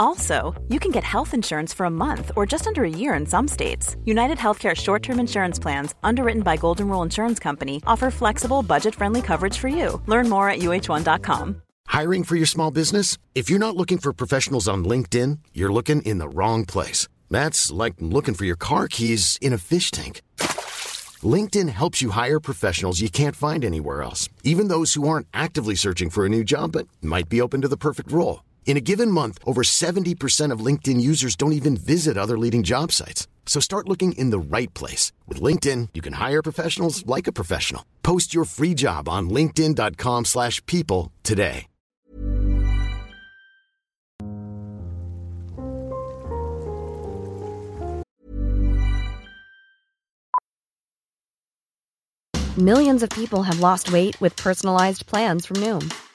Also, you can get health insurance for a month or just under a year in some states. United Healthcare short term insurance plans, underwritten by Golden Rule Insurance Company, offer flexible, budget friendly coverage for you. Learn more at uhone.com. Hiring for your small business? If you're not looking for professionals on LinkedIn, you're looking in the wrong place. That's like looking for your car keys in a fish tank. LinkedIn helps you hire professionals you can't find anywhere else, even those who aren't actively searching for a new job but might be open to the perfect role. In a given month, over 70% of LinkedIn users don't even visit other leading job sites. So start looking in the right place. With LinkedIn, you can hire professionals like a professional. Post your free job on linkedin.com slash people today. Millions of people have lost weight with personalized plans from Noom.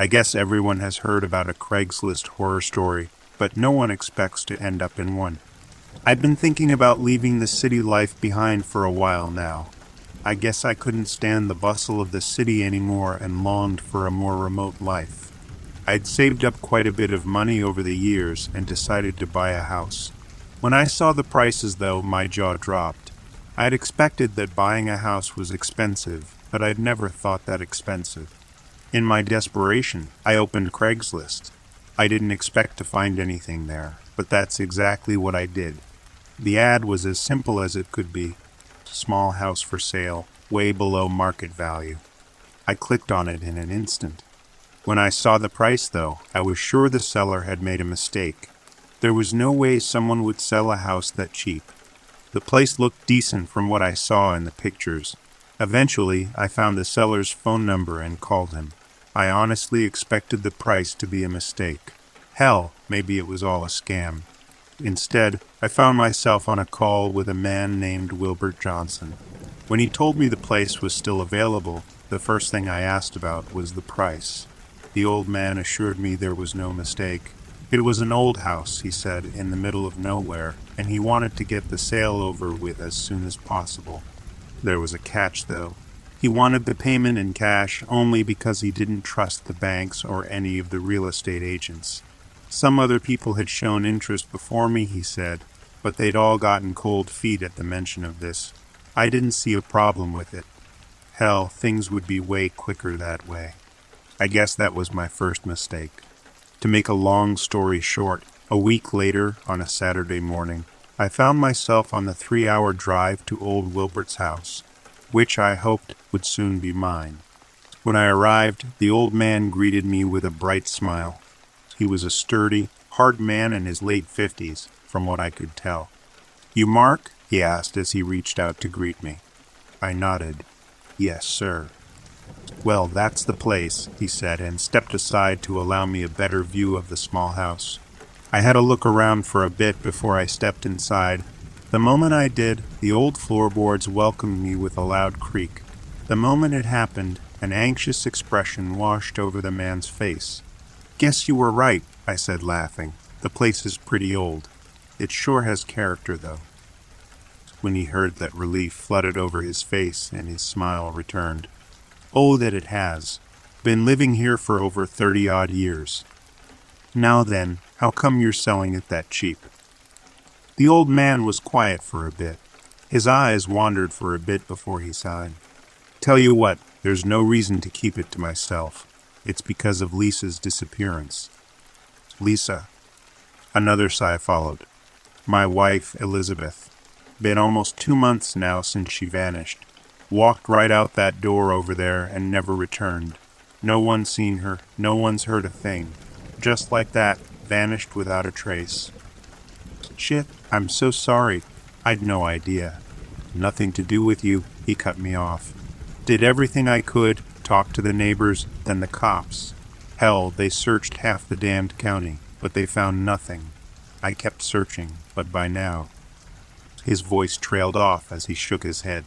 I guess everyone has heard about a Craigslist horror story, but no one expects to end up in one. I've been thinking about leaving the city life behind for a while now. I guess I couldn't stand the bustle of the city anymore and longed for a more remote life. I'd saved up quite a bit of money over the years and decided to buy a house. When I saw the prices, though, my jaw dropped. I'd expected that buying a house was expensive, but I'd never thought that expensive. In my desperation, I opened Craigslist. I didn't expect to find anything there, but that's exactly what I did. The ad was as simple as it could be small house for sale, way below market value. I clicked on it in an instant. When I saw the price, though, I was sure the seller had made a mistake. There was no way someone would sell a house that cheap. The place looked decent from what I saw in the pictures. Eventually, I found the seller's phone number and called him. I honestly expected the price to be a mistake. Hell, maybe it was all a scam. Instead, I found myself on a call with a man named Wilbert Johnson. When he told me the place was still available, the first thing I asked about was the price. The old man assured me there was no mistake. It was an old house, he said, in the middle of nowhere, and he wanted to get the sale over with as soon as possible. There was a catch, though. He wanted the payment in cash only because he didn't trust the banks or any of the real estate agents. Some other people had shown interest before me, he said, but they'd all gotten cold feet at the mention of this. I didn't see a problem with it. Hell, things would be way quicker that way. I guess that was my first mistake. To make a long story short, a week later, on a Saturday morning, I found myself on the three hour drive to old Wilbert's house which I hoped would soon be mine. When I arrived, the old man greeted me with a bright smile. He was a sturdy, hard man in his late fifties, from what I could tell. You Mark? he asked as he reached out to greet me. I nodded. Yes, sir. Well, that's the place, he said, and stepped aside to allow me a better view of the small house. I had a look around for a bit before I stepped inside The moment I did, the old floorboards welcomed me with a loud creak. The moment it happened, an anxious expression washed over the man's face. Guess you were right, I said, laughing. The place is pretty old. It sure has character, though. When he heard that relief flooded over his face and his smile returned. Oh, that it has. Been living here for over thirty odd years. Now then, how come you're selling it that cheap? The old man was quiet for a bit. His eyes wandered for a bit before he sighed. Tell you what, there's no reason to keep it to myself. It's because of Lisa's disappearance. Lisa. Another sigh followed. My wife, Elizabeth. Been almost two months now since she vanished. Walked right out that door over there and never returned. No one's seen her, no one's heard a thing. Just like that, vanished without a trace. Shit, I'm so sorry. I'd no idea. Nothing to do with you, he cut me off. Did everything I could, talked to the neighbors, then the cops. Hell, they searched half the damned county, but they found nothing. I kept searching, but by now. His voice trailed off as he shook his head.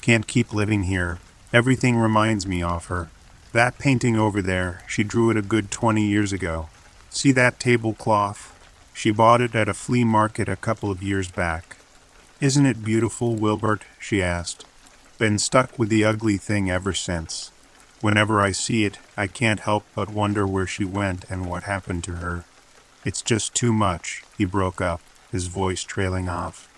Can't keep living here. Everything reminds me of her. That painting over there, she drew it a good twenty years ago. See that tablecloth? She bought it at a flea market a couple of years back. Isn't it beautiful, Wilbert? she asked. Been stuck with the ugly thing ever since. Whenever I see it, I can't help but wonder where she went and what happened to her. It's just too much, he broke up, his voice trailing off.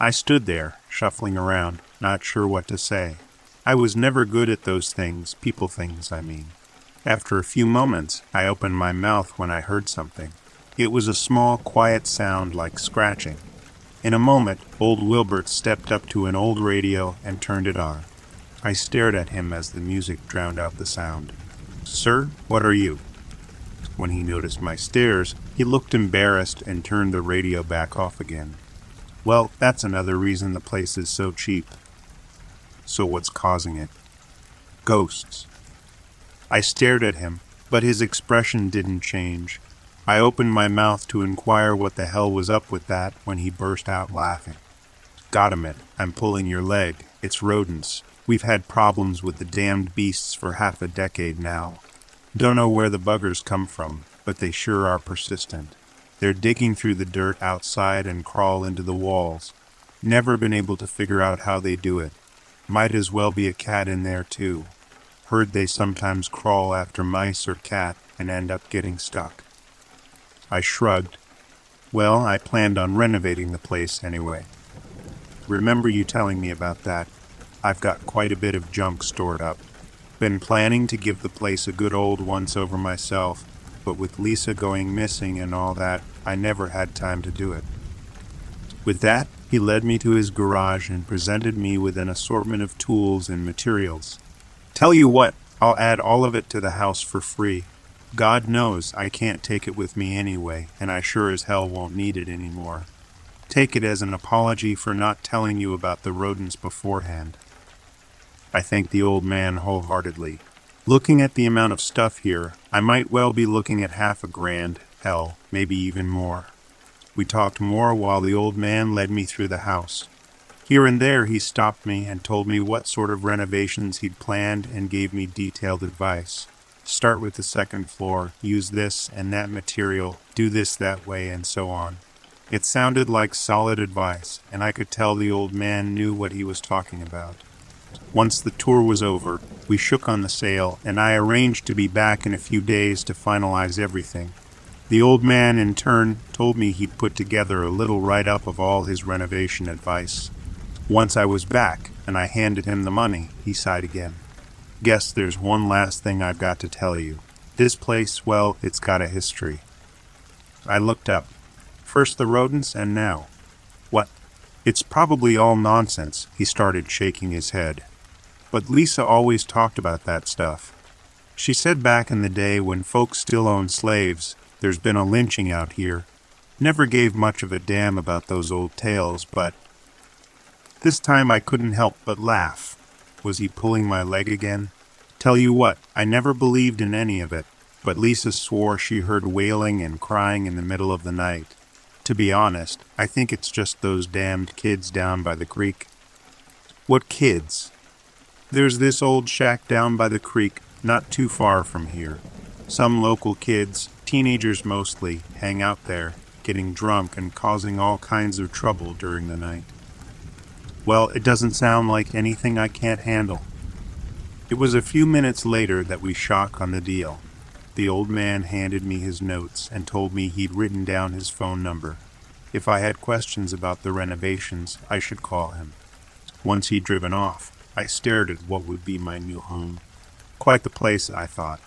I stood there, shuffling around, not sure what to say. I was never good at those things, people things, I mean. After a few moments, I opened my mouth when I heard something. It was a small, quiet sound like scratching. In a moment, old Wilbert stepped up to an old radio and turned it on. I stared at him as the music drowned out the sound. Sir, what are you? When he noticed my stares, he looked embarrassed and turned the radio back off again. Well, that's another reason the place is so cheap. So what's causing it? Ghosts. I stared at him, but his expression didn't change. I opened my mouth to inquire what the hell was up with that when he burst out laughing. Got him it. I'm pulling your leg. It's rodents. We've had problems with the damned beasts for half a decade now. Don't know where the buggers come from, but they sure are persistent. They're digging through the dirt outside and crawl into the walls. Never been able to figure out how they do it. Might as well be a cat in there, too. Heard they sometimes crawl after mice or cat and end up getting stuck. I shrugged. Well, I planned on renovating the place anyway. Remember you telling me about that. I've got quite a bit of junk stored up. Been planning to give the place a good old once over myself, but with Lisa going missing and all that, I never had time to do it. With that, he led me to his garage and presented me with an assortment of tools and materials. Tell you what, I'll add all of it to the house for free. God knows I can't take it with me anyway, and I sure as hell won't need it anymore. Take it as an apology for not telling you about the rodents beforehand. I thanked the old man wholeheartedly. Looking at the amount of stuff here, I might well be looking at half a grand, hell, maybe even more. We talked more while the old man led me through the house. Here and there he stopped me and told me what sort of renovations he'd planned and gave me detailed advice start with the second floor, use this and that material, do this that way, and so on. It sounded like solid advice, and I could tell the old man knew what he was talking about. Once the tour was over, we shook on the sale, and I arranged to be back in a few days to finalize everything. The old man, in turn, told me he'd put together a little write up of all his renovation advice. Once I was back, and I handed him the money, he sighed again. Guess there's one last thing I've got to tell you. This place, well, it's got a history. I looked up. First the rodents, and now. What? It's probably all nonsense, he started shaking his head. But Lisa always talked about that stuff. She said back in the day when folks still owned slaves, there's been a lynching out here. Never gave much of a damn about those old tales, but. This time I couldn't help but laugh. Was he pulling my leg again? Tell you what, I never believed in any of it, but Lisa swore she heard wailing and crying in the middle of the night. To be honest, I think it's just those damned kids down by the creek. What kids? There's this old shack down by the creek, not too far from here. Some local kids, teenagers mostly, hang out there, getting drunk and causing all kinds of trouble during the night. Well, it doesn't sound like anything I can't handle. It was a few minutes later that we shock on the deal. The old man handed me his notes and told me he'd written down his phone number. If I had questions about the renovations, I should call him. Once he'd driven off, I stared at what would be my new home. Quite the place, I thought.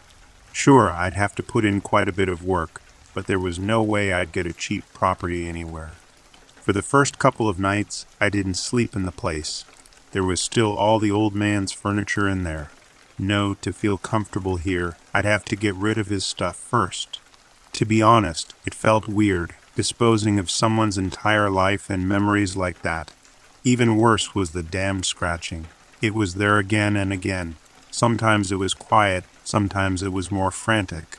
Sure, I'd have to put in quite a bit of work, but there was no way I'd get a cheap property anywhere. For the first couple of nights, I didn't sleep in the place. There was still all the old man's furniture in there. No, to feel comfortable here, I'd have to get rid of his stuff first. To be honest, it felt weird, disposing of someone's entire life and memories like that. Even worse was the damned scratching. It was there again and again. Sometimes it was quiet, sometimes it was more frantic.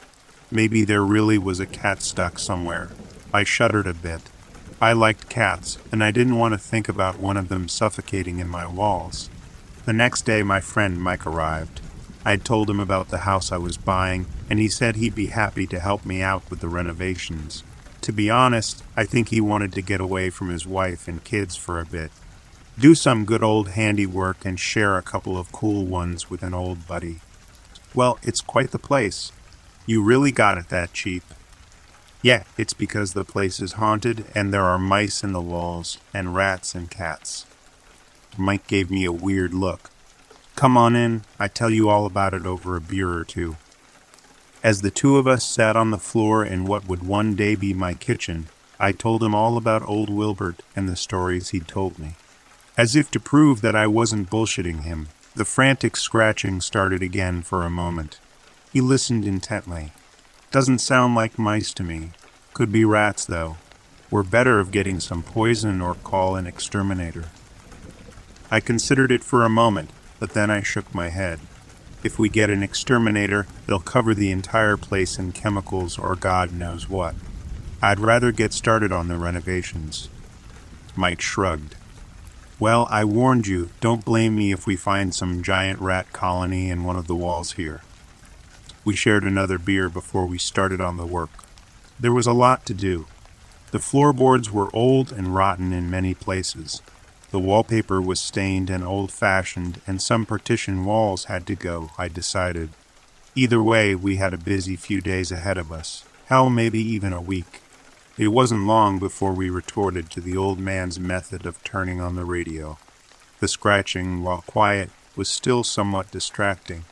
Maybe there really was a cat stuck somewhere. I shuddered a bit. I liked cats, and I didn't want to think about one of them suffocating in my walls. The next day, my friend Mike arrived. I had told him about the house I was buying, and he said he'd be happy to help me out with the renovations. To be honest, I think he wanted to get away from his wife and kids for a bit do some good old handiwork and share a couple of cool ones with an old buddy. Well, it's quite the place. You really got it that cheap. Yeah, it's because the place is haunted and there are mice in the walls and rats and cats. Mike gave me a weird look. Come on in, I tell you all about it over a beer or two. As the two of us sat on the floor in what would one day be my kitchen, I told him all about old Wilbert and the stories he'd told me. As if to prove that I wasn't bullshitting him, the frantic scratching started again for a moment. He listened intently. Doesn't sound like mice to me. Could be rats, though. We're better of getting some poison or call an exterminator. I considered it for a moment, but then I shook my head. If we get an exterminator, they'll cover the entire place in chemicals or God knows what. I'd rather get started on the renovations. Mike shrugged. Well, I warned you. Don't blame me if we find some giant rat colony in one of the walls here. We shared another beer before we started on the work. There was a lot to do. The floorboards were old and rotten in many places. The wallpaper was stained and old fashioned, and some partition walls had to go, I decided. Either way, we had a busy few days ahead of us. Hell, maybe even a week. It wasn't long before we retorted to the old man's method of turning on the radio. The scratching, while quiet, was still somewhat distracting.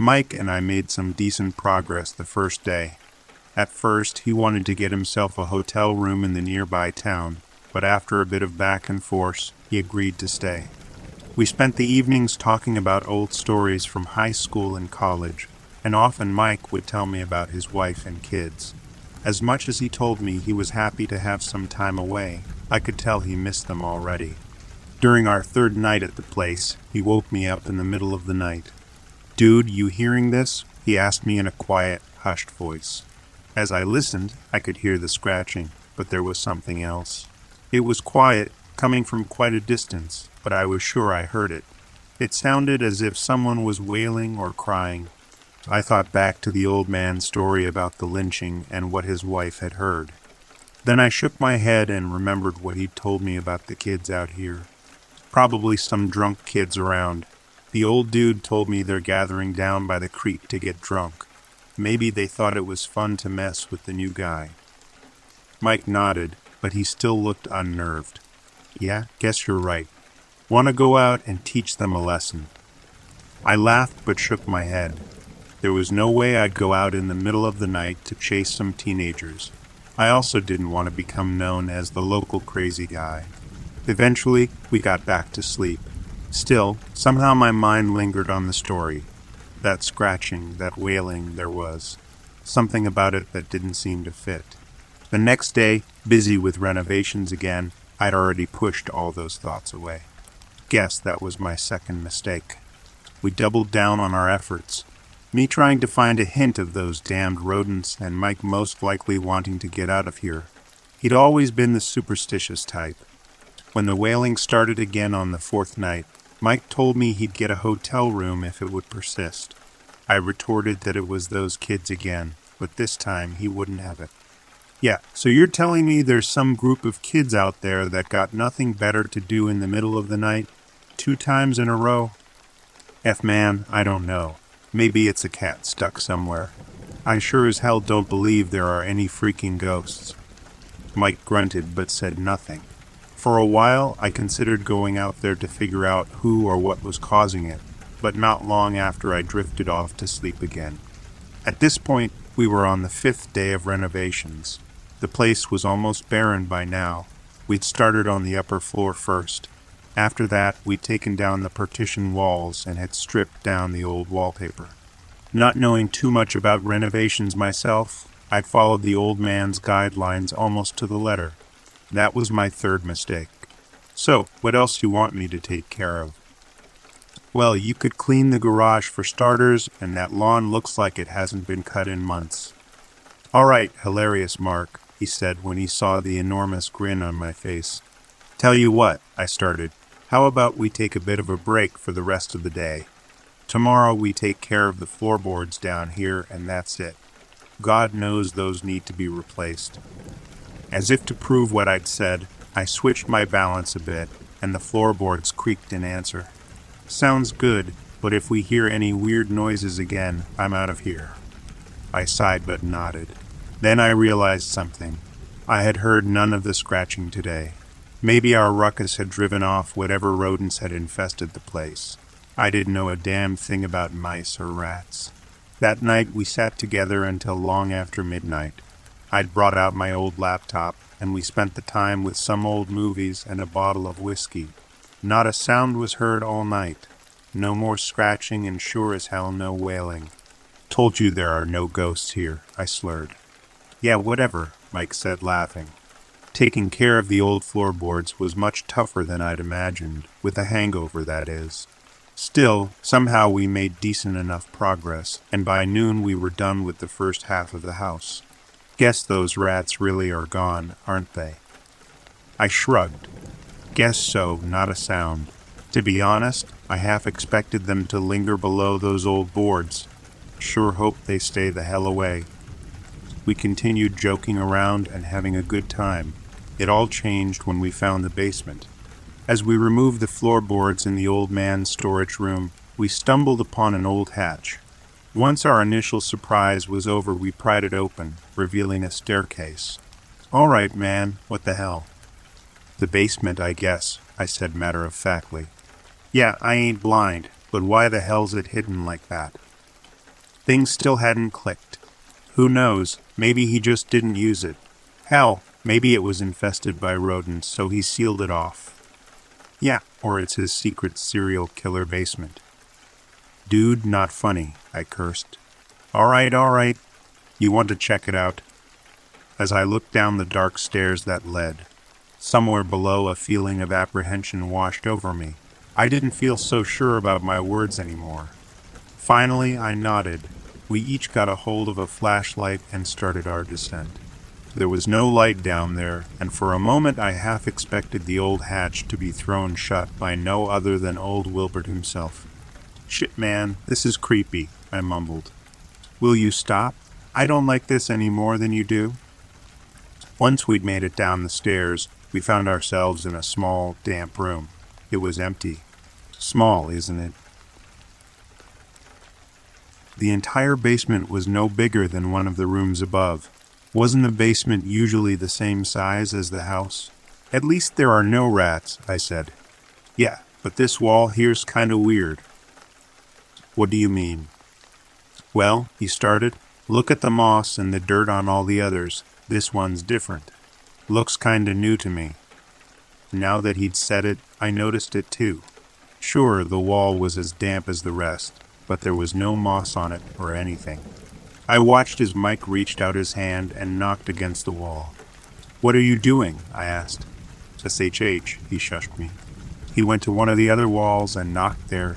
Mike and I made some decent progress the first day. At first, he wanted to get himself a hotel room in the nearby town, but after a bit of back and forth, he agreed to stay. We spent the evenings talking about old stories from high school and college, and often Mike would tell me about his wife and kids. As much as he told me he was happy to have some time away, I could tell he missed them already. During our third night at the place, he woke me up in the middle of the night. Dude, you hearing this? He asked me in a quiet, hushed voice. As I listened, I could hear the scratching, but there was something else. It was quiet, coming from quite a distance, but I was sure I heard it. It sounded as if someone was wailing or crying, I thought back to the old man's story about the lynching and what his wife had heard. Then I shook my head and remembered what he'd told me about the kids out here. Probably some drunk kids around. The old dude told me they're gathering down by the creek to get drunk. Maybe they thought it was fun to mess with the new guy. Mike nodded, but he still looked unnerved. Yeah, guess you're right. Want to go out and teach them a lesson. I laughed but shook my head. There was no way I'd go out in the middle of the night to chase some teenagers. I also didn't want to become known as the local crazy guy. Eventually, we got back to sleep. Still, somehow my mind lingered on the story. That scratching, that wailing there was. Something about it that didn't seem to fit. The next day, busy with renovations again, I'd already pushed all those thoughts away. Guess that was my second mistake. We doubled down on our efforts, me trying to find a hint of those damned rodents, and Mike most likely wanting to get out of here. He'd always been the superstitious type. When the wailing started again on the fourth night, Mike told me he'd get a hotel room if it would persist. I retorted that it was those kids again, but this time he wouldn't have it. Yeah, so you're telling me there's some group of kids out there that got nothing better to do in the middle of the night, two times in a row? F man, I don't know. Maybe it's a cat stuck somewhere. I sure as hell don't believe there are any freaking ghosts. Mike grunted but said nothing. For a while, I considered going out there to figure out who or what was causing it, but not long after I drifted off to sleep again. At this point, we were on the fifth day of renovations. The place was almost barren by now. We'd started on the upper floor first. After that, we'd taken down the partition walls and had stripped down the old wallpaper. Not knowing too much about renovations myself, I'd followed the old man's guidelines almost to the letter. That was my third mistake. So, what else do you want me to take care of? Well, you could clean the garage for starters, and that lawn looks like it hasn't been cut in months. All right, hilarious Mark, he said when he saw the enormous grin on my face. Tell you what, I started. How about we take a bit of a break for the rest of the day? Tomorrow we take care of the floorboards down here, and that's it. God knows those need to be replaced. As if to prove what I'd said, I switched my balance a bit, and the floorboards creaked in answer. Sounds good, but if we hear any weird noises again, I'm out of here. I sighed but nodded. Then I realized something. I had heard none of the scratching today. Maybe our ruckus had driven off whatever rodents had infested the place. I didn't know a damn thing about mice or rats. That night we sat together until long after midnight. I'd brought out my old laptop, and we spent the time with some old movies and a bottle of whiskey. Not a sound was heard all night. No more scratching, and sure as hell no wailing. Told you there are no ghosts here, I slurred. Yeah, whatever, Mike said, laughing. Taking care of the old floorboards was much tougher than I'd imagined, with a hangover, that is. Still, somehow we made decent enough progress, and by noon we were done with the first half of the house. Guess those rats really are gone, aren't they? I shrugged. Guess so, not a sound. To be honest, I half expected them to linger below those old boards. Sure hope they stay the hell away. We continued joking around and having a good time. It all changed when we found the basement. As we removed the floorboards in the old man's storage room, we stumbled upon an old hatch. Once our initial surprise was over, we pried it open, revealing a staircase. All right, man, what the hell? The basement, I guess, I said matter of factly. Yeah, I ain't blind, but why the hell's it hidden like that? Things still hadn't clicked. Who knows, maybe he just didn't use it. Hell, maybe it was infested by rodents, so he sealed it off. Yeah, or it's his secret serial killer basement. Dude, not funny, I cursed. All right, all right. You want to check it out? As I looked down the dark stairs that led, somewhere below a feeling of apprehension washed over me. I didn't feel so sure about my words anymore. Finally, I nodded. We each got a hold of a flashlight and started our descent. There was no light down there, and for a moment I half expected the old hatch to be thrown shut by no other than old Wilbert himself. Shit, man, this is creepy, I mumbled. Will you stop? I don't like this any more than you do. Once we'd made it down the stairs, we found ourselves in a small, damp room. It was empty. Small, isn't it? The entire basement was no bigger than one of the rooms above. Wasn't the basement usually the same size as the house? At least there are no rats, I said. Yeah, but this wall here's kinda weird. What do you mean? Well, he started, look at the moss and the dirt on all the others. This one's different. Looks kinda new to me. Now that he'd said it, I noticed it too. Sure, the wall was as damp as the rest, but there was no moss on it or anything. I watched as Mike reached out his hand and knocked against the wall. What are you doing? I asked. SHH, he shushed me. He went to one of the other walls and knocked there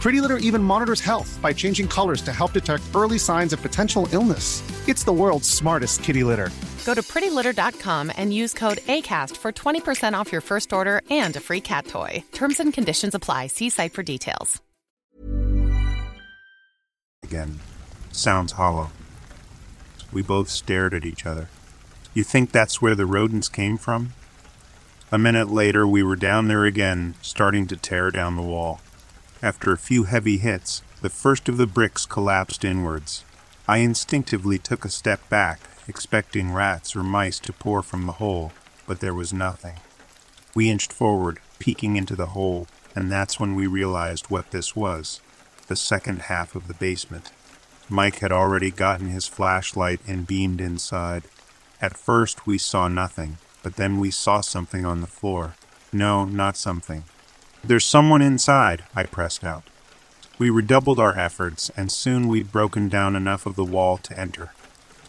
Pretty Litter even monitors health by changing colors to help detect early signs of potential illness. It's the world's smartest kitty litter. Go to prettylitter.com and use code ACAST for 20% off your first order and a free cat toy. Terms and conditions apply. See site for details. Again, sounds hollow. We both stared at each other. You think that's where the rodents came from? A minute later, we were down there again, starting to tear down the wall. After a few heavy hits, the first of the bricks collapsed inwards. I instinctively took a step back, expecting rats or mice to pour from the hole, but there was nothing. We inched forward, peeking into the hole, and that's when we realized what this was the second half of the basement. Mike had already gotten his flashlight and beamed inside. At first, we saw nothing, but then we saw something on the floor. No, not something. There's someone inside, I pressed out. We redoubled our efforts, and soon we'd broken down enough of the wall to enter.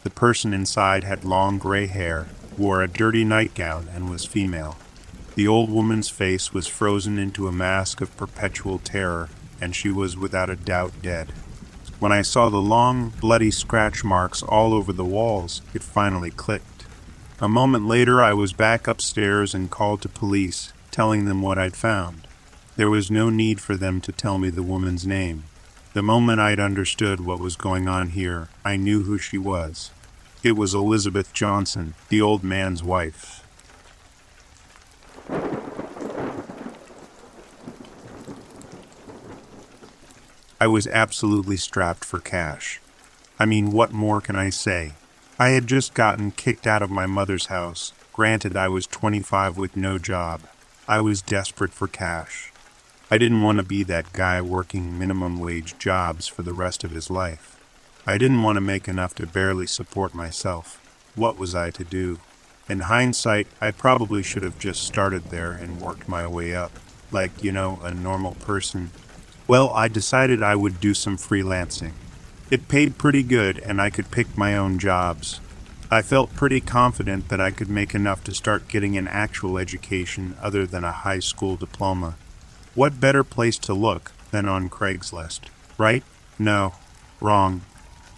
The person inside had long gray hair, wore a dirty nightgown, and was female. The old woman's face was frozen into a mask of perpetual terror, and she was without a doubt dead. When I saw the long, bloody scratch marks all over the walls, it finally clicked. A moment later, I was back upstairs and called to police, telling them what I'd found. There was no need for them to tell me the woman's name. The moment I'd understood what was going on here, I knew who she was. It was Elizabeth Johnson, the old man's wife. I was absolutely strapped for cash. I mean, what more can I say? I had just gotten kicked out of my mother's house. Granted, I was 25 with no job. I was desperate for cash. I didn't want to be that guy working minimum wage jobs for the rest of his life. I didn't want to make enough to barely support myself. What was I to do? In hindsight, I probably should have just started there and worked my way up, like, you know, a normal person well, I decided I would do some freelancing. It paid pretty good, and I could pick my own jobs. I felt pretty confident that I could make enough to start getting an actual education other than a high school diploma. What better place to look than on Craigslist, right? No, wrong.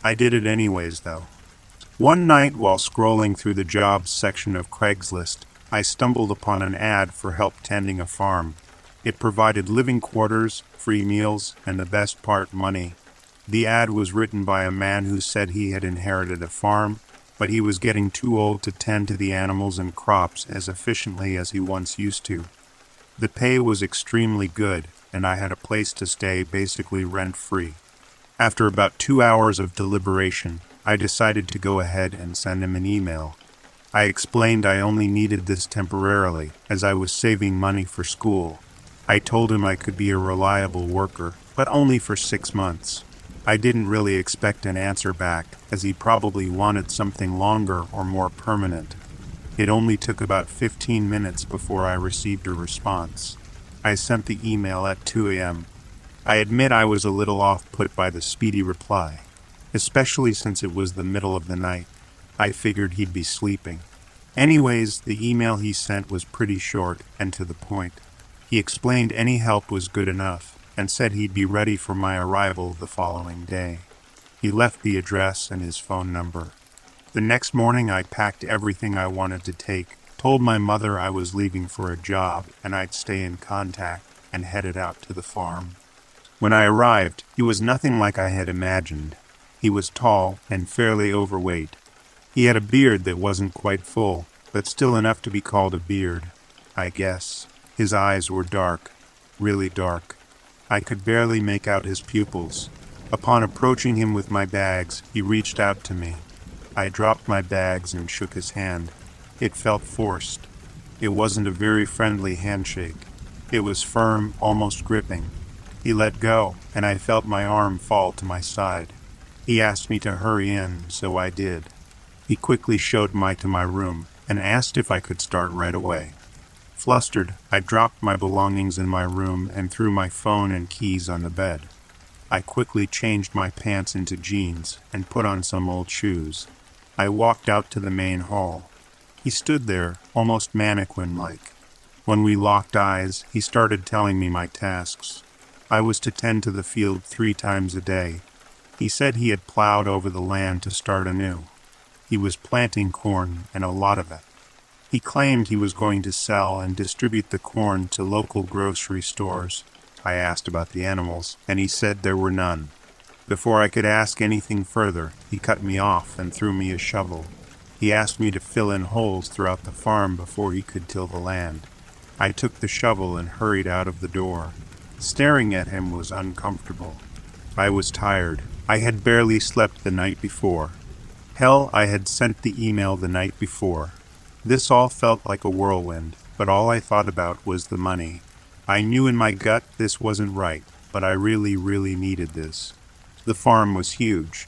I did it anyways, though. One night, while scrolling through the jobs section of Craigslist, I stumbled upon an ad for help tending a farm. It provided living quarters, free meals, and the best part, money. The ad was written by a man who said he had inherited a farm, but he was getting too old to tend to the animals and crops as efficiently as he once used to. The pay was extremely good, and I had a place to stay basically rent free. After about two hours of deliberation, I decided to go ahead and send him an email. I explained I only needed this temporarily, as I was saving money for school I told him I could be a reliable worker, but only for six months. I didn't really expect an answer back, as he probably wanted something longer or more permanent. It only took about 15 minutes before I received a response. I sent the email at 2 a.m. I admit I was a little off put by the speedy reply, especially since it was the middle of the night. I figured he'd be sleeping. Anyways, the email he sent was pretty short and to the point. He explained any help was good enough and said he'd be ready for my arrival the following day. He left the address and his phone number. The next morning, I packed everything I wanted to take, told my mother I was leaving for a job and I'd stay in contact, and headed out to the farm. When I arrived, he was nothing like I had imagined. He was tall and fairly overweight. He had a beard that wasn't quite full, but still enough to be called a beard, I guess. His eyes were dark, really dark. I could barely make out his pupils. Upon approaching him with my bags, he reached out to me. I dropped my bags and shook his hand. It felt forced. It wasn't a very friendly handshake. It was firm, almost gripping. He let go, and I felt my arm fall to my side. He asked me to hurry in, so I did. He quickly showed me to my room and asked if I could start right away. Flustered, I dropped my belongings in my room and threw my phone and keys on the bed. I quickly changed my pants into jeans and put on some old shoes. I walked out to the main hall. He stood there, almost mannequin like. When we locked eyes, he started telling me my tasks. I was to tend to the field three times a day. He said he had plowed over the land to start anew. He was planting corn, and a lot of it. He claimed he was going to sell and distribute the corn to local grocery stores. I asked about the animals, and he said there were none. Before I could ask anything further, he cut me off and threw me a shovel. He asked me to fill in holes throughout the farm before he could till the land. I took the shovel and hurried out of the door. Staring at him was uncomfortable. I was tired. I had barely slept the night before. Hell, I had sent the email the night before. This all felt like a whirlwind, but all I thought about was the money. I knew in my gut this wasn't right, but I really, really needed this. The farm was huge.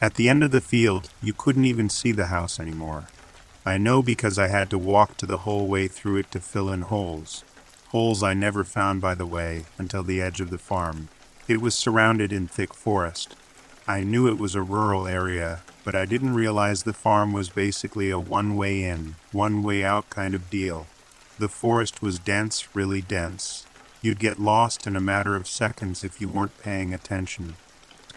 At the end of the field, you couldn't even see the house anymore. I know because I had to walk to the whole way through it to fill in holes. Holes I never found, by the way, until the edge of the farm. It was surrounded in thick forest. I knew it was a rural area, but I didn't realize the farm was basically a one way in, one way out kind of deal. The forest was dense, really dense. You'd get lost in a matter of seconds if you weren't paying attention.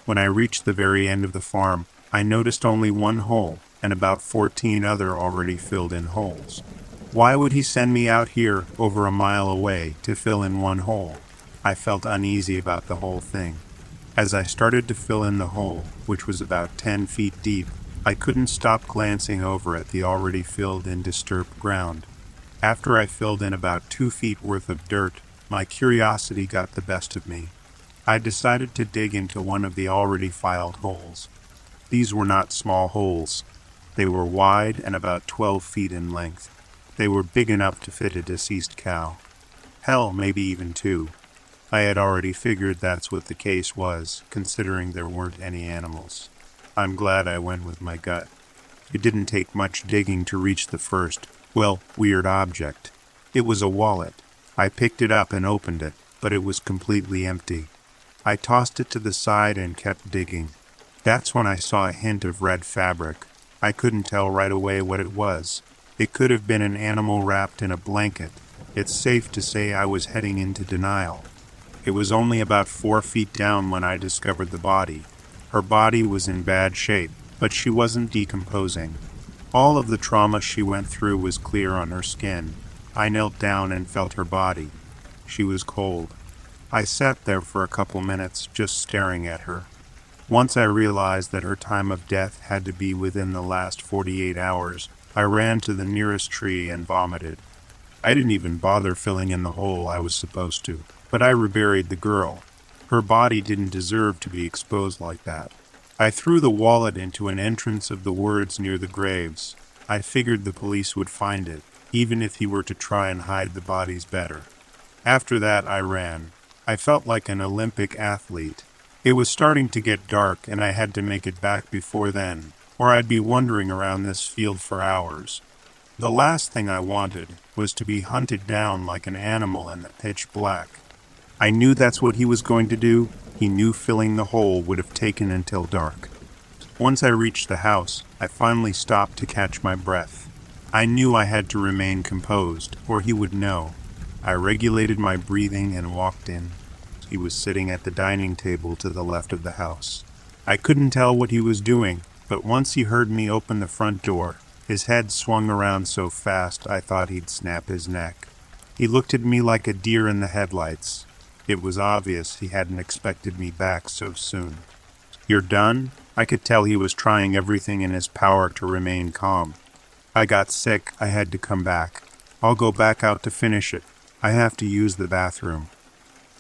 When I reached the very end of the farm, I noticed only one hole and about 14 other already filled in holes. Why would he send me out here over a mile away to fill in one hole? I felt uneasy about the whole thing. As I started to fill in the hole, which was about 10 feet deep, I couldn't stop glancing over at the already filled in disturbed ground. After I filled in about two feet worth of dirt, my curiosity got the best of me. I decided to dig into one of the already filed holes. These were not small holes. They were wide and about 12 feet in length. They were big enough to fit a deceased cow. Hell, maybe even two. I had already figured that's what the case was, considering there weren't any animals. I'm glad I went with my gut. It didn't take much digging to reach the first, well, weird object. It was a wallet. I picked it up and opened it, but it was completely empty. I tossed it to the side and kept digging. That's when I saw a hint of red fabric. I couldn't tell right away what it was. It could have been an animal wrapped in a blanket. It's safe to say I was heading into denial. It was only about four feet down when I discovered the body. Her body was in bad shape, but she wasn't decomposing. All of the trauma she went through was clear on her skin. I knelt down and felt her body. She was cold. I sat there for a couple minutes just staring at her. Once I realized that her time of death had to be within the last 48 hours, I ran to the nearest tree and vomited. I didn't even bother filling in the hole I was supposed to, but I reburied the girl. Her body didn't deserve to be exposed like that. I threw the wallet into an entrance of the woods near the graves. I figured the police would find it, even if he were to try and hide the bodies better. After that, I ran. I felt like an Olympic athlete. It was starting to get dark, and I had to make it back before then, or I'd be wandering around this field for hours. The last thing I wanted was to be hunted down like an animal in the pitch black. I knew that's what he was going to do, he knew filling the hole would have taken until dark. Once I reached the house, I finally stopped to catch my breath. I knew I had to remain composed, or he would know. I regulated my breathing and walked in. He was sitting at the dining table to the left of the house. I couldn't tell what he was doing, but once he heard me open the front door, his head swung around so fast I thought he'd snap his neck. He looked at me like a deer in the headlights. It was obvious he hadn't expected me back so soon. You're done? I could tell he was trying everything in his power to remain calm. I got sick. I had to come back. I'll go back out to finish it. I have to use the bathroom.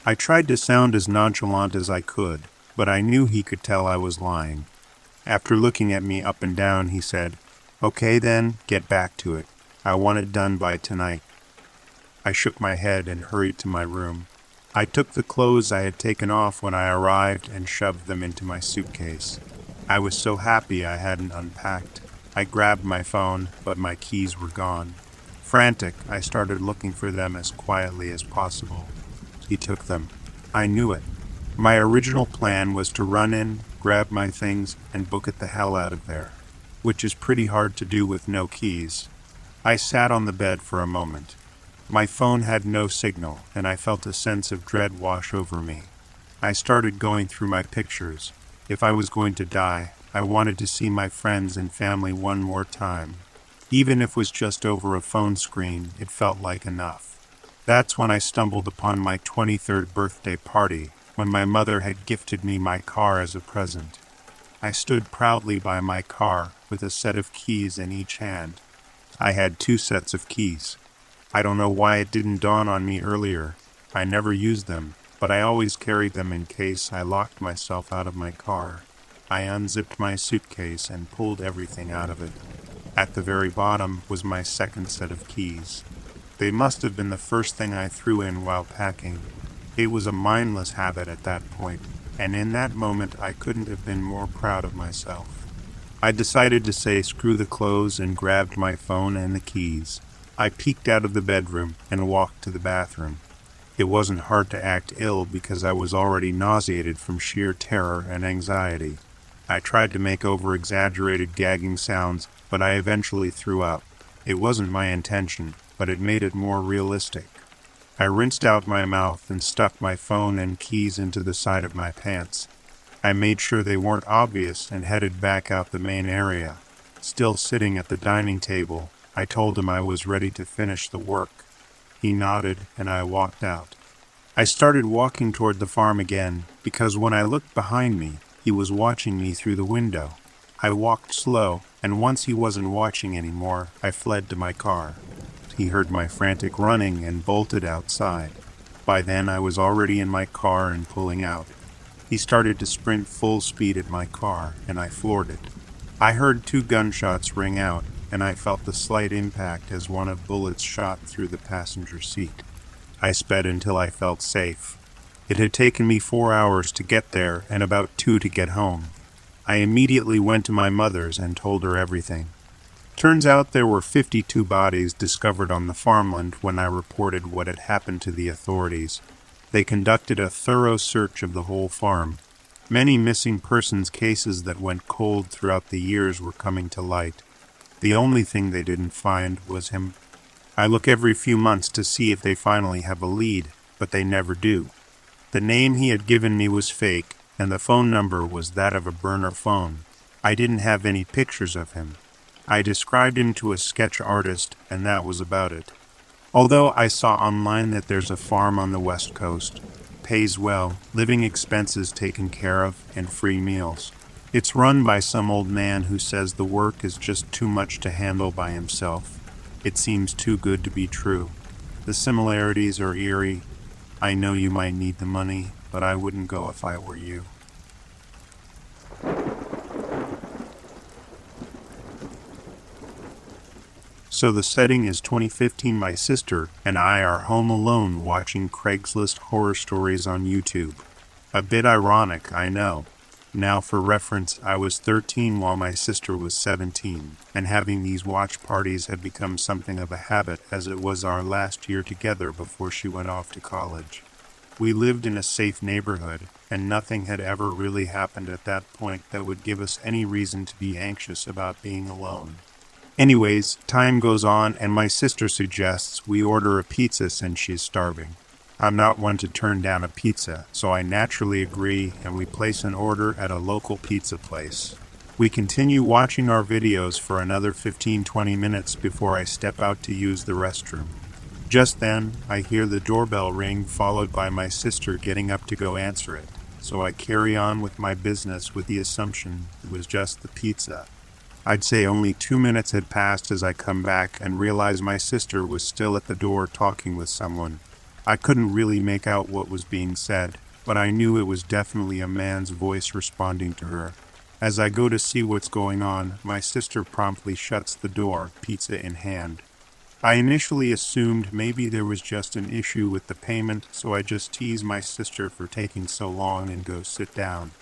I tried to sound as nonchalant as I could, but I knew he could tell I was lying. After looking at me up and down, he said, Okay then, get back to it. I want it done by tonight. I shook my head and hurried to my room. I took the clothes I had taken off when I arrived and shoved them into my suitcase. I was so happy I hadn't unpacked. I grabbed my phone, but my keys were gone. Frantic, I started looking for them as quietly as possible. He took them. I knew it. My original plan was to run in, grab my things, and book it the hell out of there, which is pretty hard to do with no keys. I sat on the bed for a moment. My phone had no signal, and I felt a sense of dread wash over me. I started going through my pictures. If I was going to die, I wanted to see my friends and family one more time. Even if it was just over a phone screen, it felt like enough. That's when I stumbled upon my 23rd birthday party, when my mother had gifted me my car as a present. I stood proudly by my car with a set of keys in each hand. I had two sets of keys. I don't know why it didn't dawn on me earlier. I never used them, but I always carried them in case I locked myself out of my car. I unzipped my suitcase and pulled everything out of it. At the very bottom was my second set of keys. They must have been the first thing I threw in while packing. It was a mindless habit at that point, and in that moment I couldn't have been more proud of myself. I decided to say screw the clothes and grabbed my phone and the keys. I peeked out of the bedroom and walked to the bathroom. It wasn't hard to act ill because I was already nauseated from sheer terror and anxiety. I tried to make over exaggerated gagging sounds, but I eventually threw up. It wasn't my intention, but it made it more realistic. I rinsed out my mouth and stuffed my phone and keys into the side of my pants. I made sure they weren't obvious and headed back out the main area. Still sitting at the dining table, I told him I was ready to finish the work. He nodded and I walked out. I started walking toward the farm again because when I looked behind me, he was watching me through the window. I walked slow, and once he wasn't watching anymore, I fled to my car. He heard my frantic running and bolted outside. By then, I was already in my car and pulling out. He started to sprint full speed at my car, and I floored it. I heard two gunshots ring out, and I felt the slight impact as one of bullets shot through the passenger seat. I sped until I felt safe. It had taken me four hours to get there and about two to get home. I immediately went to my mother's and told her everything. Turns out there were 52 bodies discovered on the farmland when I reported what had happened to the authorities. They conducted a thorough search of the whole farm. Many missing persons cases that went cold throughout the years were coming to light. The only thing they didn't find was him. I look every few months to see if they finally have a lead, but they never do. The name he had given me was fake, and the phone number was that of a burner phone. I didn't have any pictures of him. I described him to a sketch artist, and that was about it. Although I saw online that there's a farm on the west coast, pays well, living expenses taken care of, and free meals. It's run by some old man who says the work is just too much to handle by himself. It seems too good to be true. The similarities are eerie, I know you might need the money, but I wouldn't go if I were you. So the setting is 2015. My sister and I are home alone watching Craigslist horror stories on YouTube. A bit ironic, I know, now, for reference, I was 13 while my sister was 17, and having these watch parties had become something of a habit as it was our last year together before she went off to college. We lived in a safe neighborhood, and nothing had ever really happened at that point that would give us any reason to be anxious about being alone. Anyways, time goes on, and my sister suggests we order a pizza since she's starving. I'm not one to turn down a pizza, so I naturally agree and we place an order at a local pizza place. We continue watching our videos for another 15 20 minutes before I step out to use the restroom. Just then, I hear the doorbell ring, followed by my sister getting up to go answer it, so I carry on with my business with the assumption it was just the pizza. I'd say only two minutes had passed as I come back and realize my sister was still at the door talking with someone. I couldn't really make out what was being said, but I knew it was definitely a man's voice responding to her. As I go to see what's going on, my sister promptly shuts the door, pizza in hand. I initially assumed maybe there was just an issue with the payment, so I just tease my sister for taking so long and go sit down.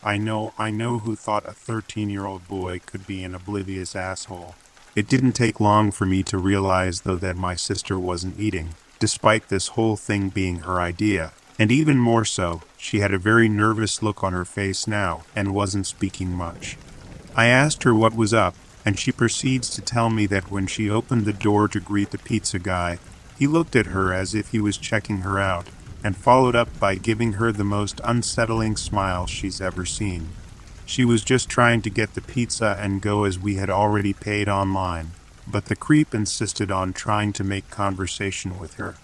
I know, I know who thought a 13 year old boy could be an oblivious asshole. It didn't take long for me to realize, though, that my sister wasn't eating, despite this whole thing being her idea. And even more so, she had a very nervous look on her face now and wasn't speaking much. I asked her what was up, and she proceeds to tell me that when she opened the door to greet the pizza guy, he looked at her as if he was checking her out, and followed up by giving her the most unsettling smile she's ever seen. She was just trying to get the pizza and go as we had already paid online, but the creep insisted on trying to make conversation with her.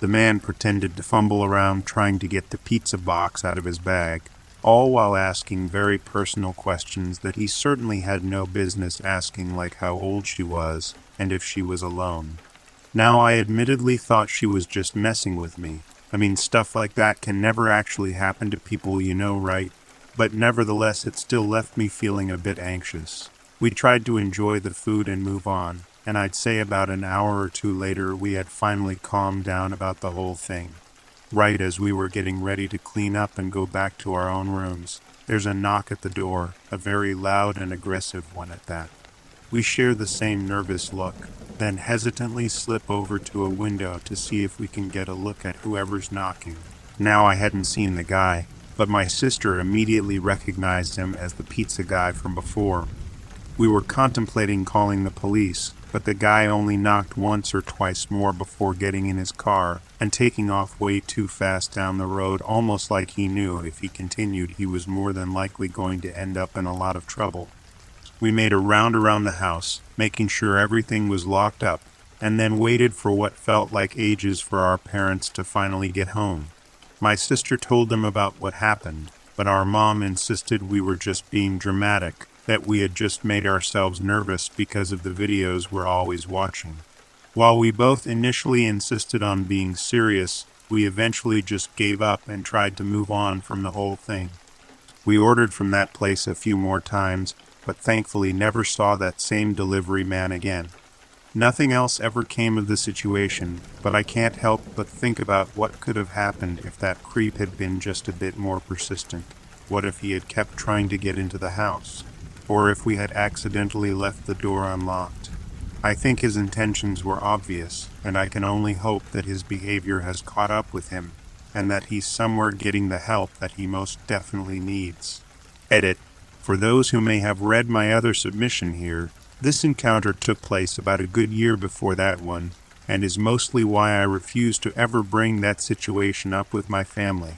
The man pretended to fumble around trying to get the pizza box out of his bag, all while asking very personal questions that he certainly had no business asking, like how old she was and if she was alone. Now, I admittedly thought she was just messing with me. I mean, stuff like that can never actually happen to people you know, right? But nevertheless, it still left me feeling a bit anxious. We tried to enjoy the food and move on, and I'd say about an hour or two later we had finally calmed down about the whole thing right as we were getting ready to clean up and go back to our own rooms. There's a knock at the door, a very loud and aggressive one at that. We share the same nervous look, then hesitantly slip over to a window to see if we can get a look at whoever's knocking. Now I hadn't seen the guy, but my sister immediately recognized him as the pizza guy from before. We were contemplating calling the police, but the guy only knocked once or twice more before getting in his car and taking off way too fast down the road, almost like he knew if he continued he was more than likely going to end up in a lot of trouble. We made a round around the house, making sure everything was locked up, and then waited for what felt like ages for our parents to finally get home. My sister told them about what happened, but our mom insisted we were just being dramatic that we had just made ourselves nervous because of the videos we're always watching. While we both initially insisted on being serious, we eventually just gave up and tried to move on from the whole thing. We ordered from that place a few more times, but thankfully never saw that same delivery man again. Nothing else ever came of the situation, but I can't help but think about what could have happened if that creep had been just a bit more persistent. What if he had kept trying to get into the house? Or if we had accidentally left the door unlocked. I think his intentions were obvious, and I can only hope that his behavior has caught up with him, and that he's somewhere getting the help that he most definitely needs. Edit. For those who may have read my other submission here, this encounter took place about a good year before that one, and is mostly why I refuse to ever bring that situation up with my family.